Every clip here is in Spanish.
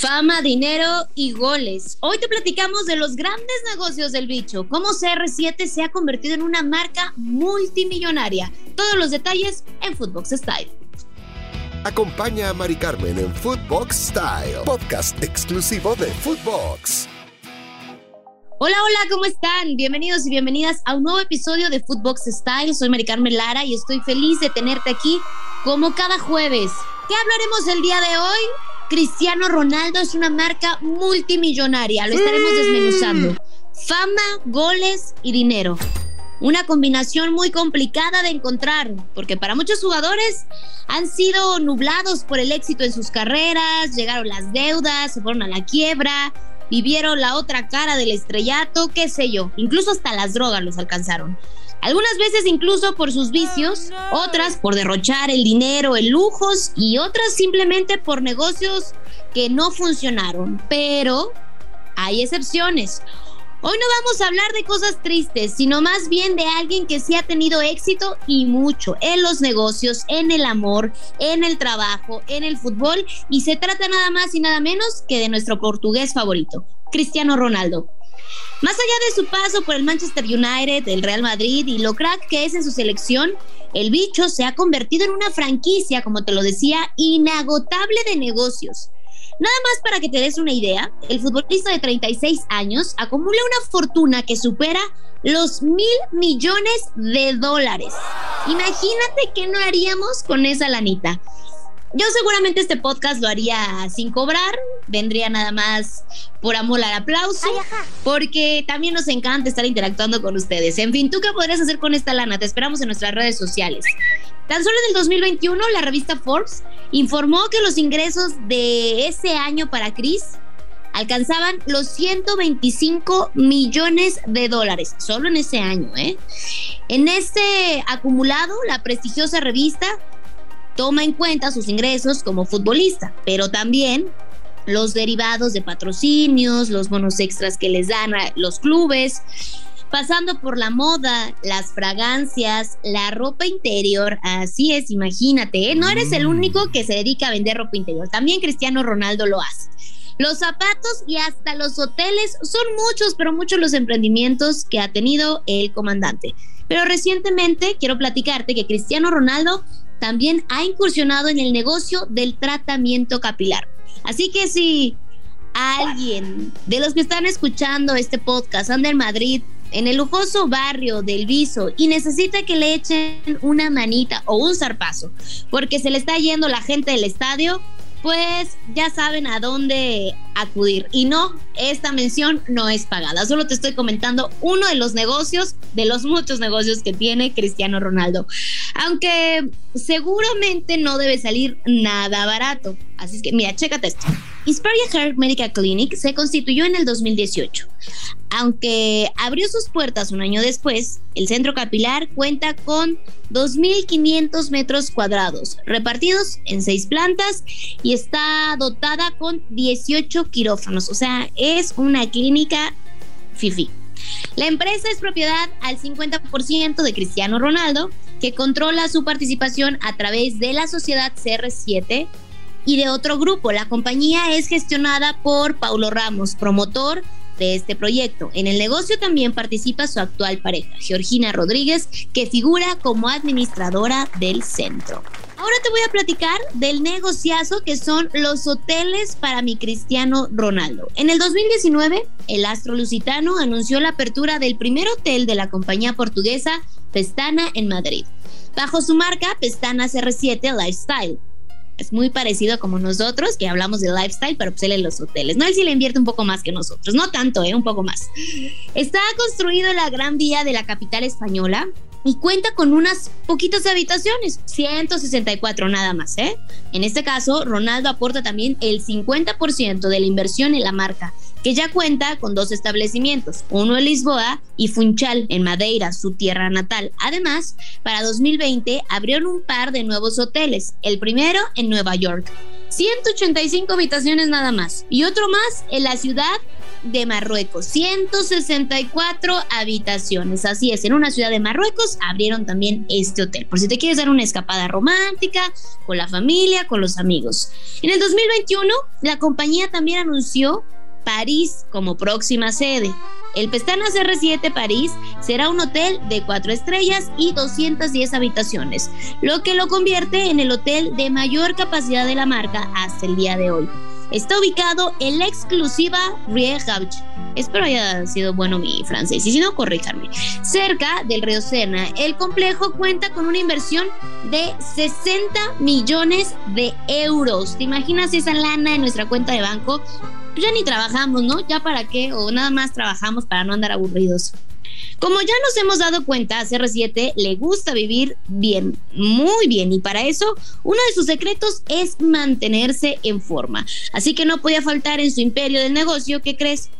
Fama, dinero y goles. Hoy te platicamos de los grandes negocios del bicho, cómo CR7 se ha convertido en una marca multimillonaria. Todos los detalles en Footbox Style. Acompaña a Mari Carmen en Footbox Style, podcast exclusivo de Footbox. Hola, hola, ¿cómo están? Bienvenidos y bienvenidas a un nuevo episodio de Footbox Style. Soy Mari Carmen Lara y estoy feliz de tenerte aquí como cada jueves. ¿Qué hablaremos el día de hoy? Cristiano Ronaldo es una marca multimillonaria, lo estaremos desmenuzando. Fama, goles y dinero. Una combinación muy complicada de encontrar, porque para muchos jugadores han sido nublados por el éxito en sus carreras, llegaron las deudas, se fueron a la quiebra, vivieron la otra cara del estrellato, qué sé yo, incluso hasta las drogas los alcanzaron. Algunas veces incluso por sus vicios, otras por derrochar el dinero en lujos y otras simplemente por negocios que no funcionaron. Pero hay excepciones. Hoy no vamos a hablar de cosas tristes, sino más bien de alguien que sí ha tenido éxito y mucho en los negocios, en el amor, en el trabajo, en el fútbol y se trata nada más y nada menos que de nuestro portugués favorito, Cristiano Ronaldo. Más allá de su paso por el Manchester United, el Real Madrid y lo crack que es en su selección, el bicho se ha convertido en una franquicia, como te lo decía, inagotable de negocios. Nada más para que te des una idea, el futbolista de 36 años acumula una fortuna que supera los mil millones de dólares. Imagínate qué no haríamos con esa lanita. Yo seguramente este podcast lo haría sin cobrar, vendría nada más por amor al aplauso, porque también nos encanta estar interactuando con ustedes. En fin, ¿tú qué podrías hacer con esta lana? Te esperamos en nuestras redes sociales. Tan solo en el 2021, la revista Forbes informó que los ingresos de ese año para Chris alcanzaban los 125 millones de dólares, solo en ese año. ¿eh? En este acumulado, la prestigiosa revista toma en cuenta sus ingresos como futbolista, pero también los derivados de patrocinios, los bonos extras que les dan a los clubes, pasando por la moda, las fragancias, la ropa interior. Así es, imagínate, ¿eh? no eres el único que se dedica a vender ropa interior, también Cristiano Ronaldo lo hace. Los zapatos y hasta los hoteles son muchos, pero muchos los emprendimientos que ha tenido el comandante. Pero recientemente quiero platicarte que Cristiano Ronaldo también ha incursionado en el negocio del tratamiento capilar. Así que si alguien de los que están escuchando este podcast anda en Madrid, en el lujoso barrio del Viso, y necesita que le echen una manita o un zarpazo, porque se le está yendo la gente del estadio, pues ya saben a dónde acudir. Y no, esta mención no es pagada. Solo te estoy comentando uno de los negocios, de los muchos negocios que tiene Cristiano Ronaldo. Aunque seguramente no debe salir nada barato. Así es que, mira, chécate esto. Inspiria Heart Medical Clinic se constituyó en el 2018. Aunque abrió sus puertas un año después, el centro capilar cuenta con 2.500 metros cuadrados, repartidos en seis plantas y está dotada con 18 quirófanos. O sea, es una clínica FIFI. La empresa es propiedad al 50% de Cristiano Ronaldo, que controla su participación a través de la sociedad CR7 y de otro grupo. La compañía es gestionada por Paulo Ramos, promotor de este proyecto. En el negocio también participa su actual pareja, Georgina Rodríguez, que figura como administradora del centro. Ahora te voy a platicar del negociazo que son los hoteles para mi Cristiano Ronaldo. En el 2019, el astro lusitano anunció la apertura del primer hotel de la compañía portuguesa Pestana en Madrid, bajo su marca Pestana CR7 Lifestyle es muy parecido como nosotros, que hablamos de lifestyle, pero pues él en los hoteles. No, él sí le invierte un poco más que nosotros, no tanto, ¿eh? un poco más. Está construido la Gran Vía de la capital española y cuenta con unas poquitas habitaciones, 164 nada más, ¿eh? En este caso, Ronaldo aporta también el 50% de la inversión en la marca que ya cuenta con dos establecimientos, uno en Lisboa y Funchal, en Madeira, su tierra natal. Además, para 2020 abrieron un par de nuevos hoteles, el primero en Nueva York. 185 habitaciones nada más. Y otro más en la ciudad de Marruecos, 164 habitaciones. Así es, en una ciudad de Marruecos abrieron también este hotel, por si te quieres dar una escapada romántica con la familia, con los amigos. En el 2021, la compañía también anunció París como próxima sede. El Pestanas R7 París será un hotel de cuatro estrellas y 210 habitaciones, lo que lo convierte en el hotel de mayor capacidad de la marca hasta el día de hoy. Está ubicado en la exclusiva Rie Gauche. Espero haya sido bueno mi francés, y si no, corríjanme. Cerca del río Sena, el complejo cuenta con una inversión de 60 millones de euros. ¿Te imaginas esa lana en nuestra cuenta de banco? Ya ni trabajamos, ¿no? ¿Ya para qué? O nada más trabajamos para no andar aburridos. Como ya nos hemos dado cuenta, a CR7 le gusta vivir bien, muy bien, y para eso uno de sus secretos es mantenerse en forma. Así que no podía faltar en su imperio del negocio, ¿qué crees?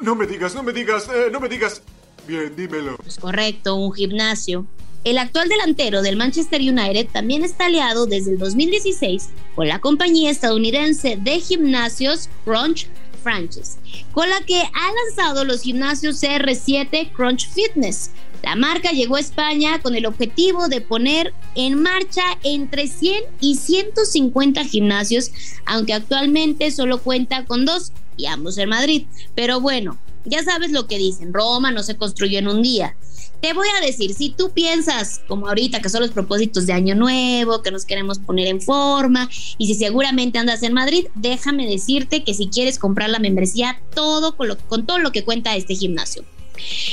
No me digas, no me digas, eh, no me digas. Bien, dímelo. Pues correcto, un gimnasio. El actual delantero del Manchester United también está aliado desde el 2016 con la compañía estadounidense de gimnasios Crunch Franchise, con la que ha lanzado los gimnasios CR7 Crunch Fitness. La marca llegó a España con el objetivo de poner en marcha entre 100 y 150 gimnasios, aunque actualmente solo cuenta con dos y ambos en Madrid. Pero bueno, ya sabes lo que dicen, Roma no se construyó en un día. Te voy a decir, si tú piensas, como ahorita, que son los propósitos de Año Nuevo, que nos queremos poner en forma, y si seguramente andas en Madrid, déjame decirte que si quieres comprar la membresía, todo con, con todo lo que cuenta este gimnasio.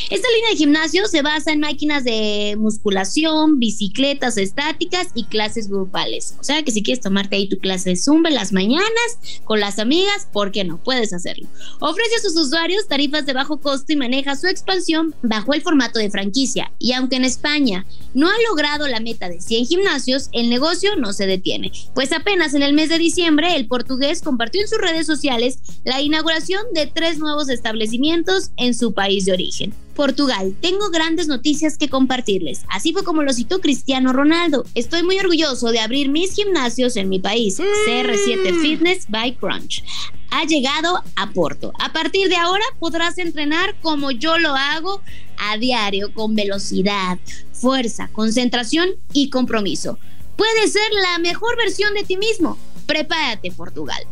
Esta línea de gimnasio se basa en máquinas de musculación, bicicletas estáticas y clases grupales. O sea que si quieres tomarte ahí tu clase de Zumba en las mañanas con las amigas, ¿por qué no? Puedes hacerlo. Ofrece a sus usuarios tarifas de bajo costo y maneja su expansión bajo el formato de franquicia. Y aunque en España no ha logrado la meta de 100 gimnasios, el negocio no se detiene. Pues apenas en el mes de diciembre, el portugués compartió en sus redes sociales la inauguración de tres nuevos establecimientos en su país de origen. Portugal, tengo grandes noticias que compartirles. Así fue como lo citó Cristiano Ronaldo. Estoy muy orgulloso de abrir mis gimnasios en mi país. CR7 Fitness by Crunch. Ha llegado a Porto. A partir de ahora podrás entrenar como yo lo hago a diario, con velocidad, fuerza, concentración y compromiso. Puedes ser la mejor versión de ti mismo. Prepárate, Portugal.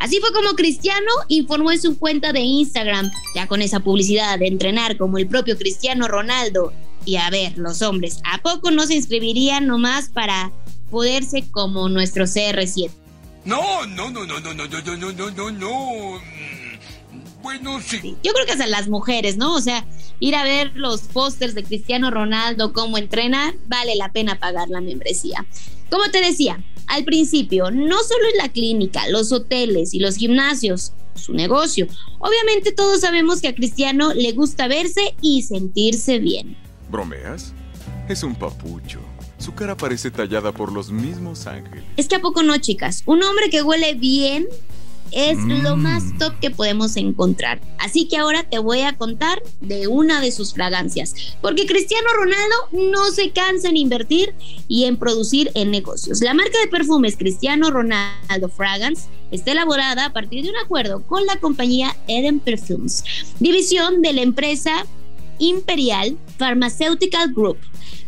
Así fue como Cristiano informó en su cuenta de Instagram, ya con esa publicidad de entrenar como el propio Cristiano Ronaldo. Y a ver, los hombres, ¿a poco no se inscribirían nomás para poderse como nuestro CR7? No, no, no, no, no, no, no, no, no, no, no. Bueno, sí. Yo creo que hasta las mujeres, ¿no? O sea, ir a ver los pósters de Cristiano Ronaldo, cómo entrena, vale la pena pagar la membresía. Como te decía, al principio, no solo es la clínica, los hoteles y los gimnasios, su negocio. Obviamente todos sabemos que a Cristiano le gusta verse y sentirse bien. ¿Bromeas? Es un papucho. Su cara parece tallada por los mismos ángeles. Es que a poco no, chicas. Un hombre que huele bien es lo mm. más top que podemos encontrar. Así que ahora te voy a contar de una de sus fragancias, porque Cristiano Ronaldo no se cansa en invertir y en producir en negocios. La marca de perfumes Cristiano Ronaldo Fragrance está elaborada a partir de un acuerdo con la compañía Eden Perfumes, división de la empresa Imperial Pharmaceutical Group.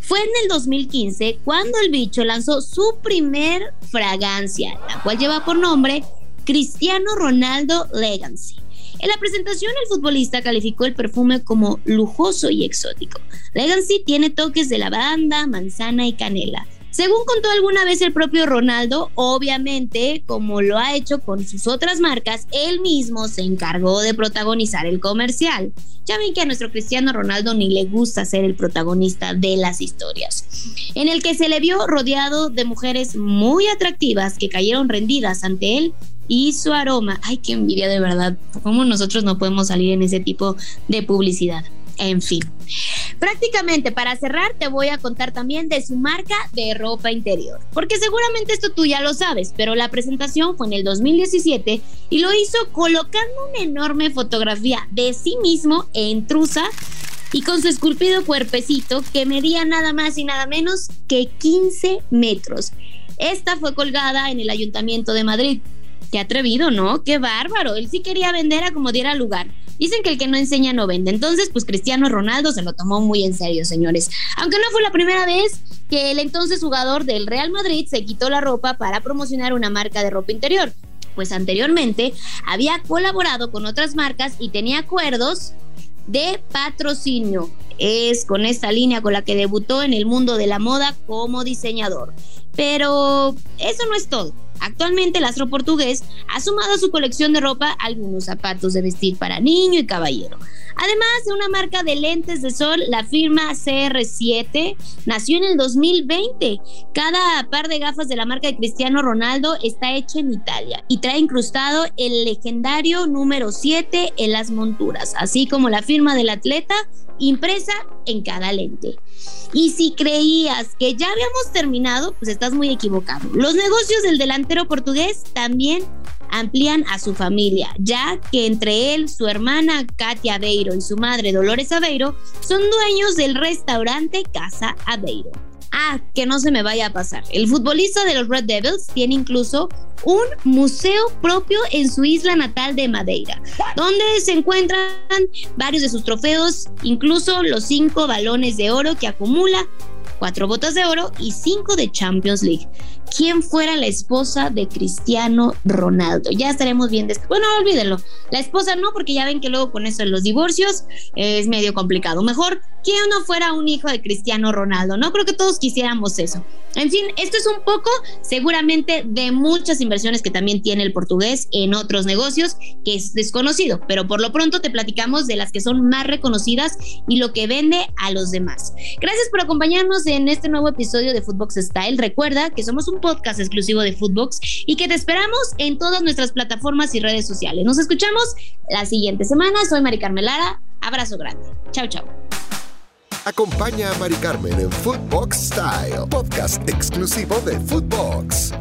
Fue en el 2015 cuando el bicho lanzó su primer fragancia, la cual lleva por nombre Cristiano Ronaldo Legacy. En la presentación, el futbolista calificó el perfume como lujoso y exótico. Legacy tiene toques de lavanda, manzana y canela. Según contó alguna vez el propio Ronaldo, obviamente, como lo ha hecho con sus otras marcas, él mismo se encargó de protagonizar el comercial. Ya ven que a nuestro Cristiano Ronaldo ni le gusta ser el protagonista de las historias, en el que se le vio rodeado de mujeres muy atractivas que cayeron rendidas ante él y su aroma. Ay, qué envidia de verdad. ¿Cómo nosotros no podemos salir en ese tipo de publicidad? En fin. Prácticamente para cerrar te voy a contar también de su marca de ropa interior, porque seguramente esto tú ya lo sabes, pero la presentación fue en el 2017 y lo hizo colocando una enorme fotografía de sí mismo en trusa y con su esculpido cuerpecito que medía nada más y nada menos que 15 metros. Esta fue colgada en el Ayuntamiento de Madrid Qué atrevido, ¿no? Qué bárbaro. Él sí quería vender a como diera lugar. Dicen que el que no enseña no vende. Entonces, pues Cristiano Ronaldo se lo tomó muy en serio, señores. Aunque no fue la primera vez que el entonces jugador del Real Madrid se quitó la ropa para promocionar una marca de ropa interior. Pues anteriormente había colaborado con otras marcas y tenía acuerdos de patrocinio. Es con esta línea con la que debutó en el mundo de la moda como diseñador. Pero eso no es todo. Actualmente el astro portugués ha sumado a su colección de ropa algunos zapatos de vestir para niño y caballero. Además de una marca de lentes de sol, la firma CR7 nació en el 2020. Cada par de gafas de la marca de Cristiano Ronaldo está hecha en Italia y trae incrustado el legendario número 7 en las monturas, así como la firma del atleta impresa en cada lente. Y si creías que ya habíamos terminado, pues estás muy equivocado. Los negocios del delantero portugués también amplían a su familia, ya que entre él, su hermana Katia Aveiro y su madre Dolores Aveiro son dueños del restaurante Casa Aveiro. Ah, que no se me vaya a pasar. El futbolista de los Red Devils tiene incluso un museo propio en su isla natal de Madeira, donde se encuentran varios de sus trofeos, incluso los cinco balones de oro que acumula cuatro botas de oro y cinco de Champions League. ¿Quién fuera la esposa de Cristiano Ronaldo? Ya estaremos bien después. Bueno, olvídenlo. La esposa no, porque ya ven que luego con eso de los divorcios es medio complicado. Mejor, ¿quién no fuera un hijo de Cristiano Ronaldo? No creo que todos quisiéramos eso. En fin, esto es un poco seguramente de muchas inversiones que también tiene el portugués en otros negocios que es desconocido, pero por lo pronto te platicamos de las que son más reconocidas y lo que vende a los demás. Gracias por acompañarnos en este nuevo episodio de Footbox Style. Recuerda que somos un podcast exclusivo de Footbox y que te esperamos en todas nuestras plataformas y redes sociales. Nos escuchamos la siguiente semana. Soy Mari Carmelara. Abrazo grande. Chao, chao. Acompaña a Mari Carmen en Footbox Style, podcast exclusivo de Footbox.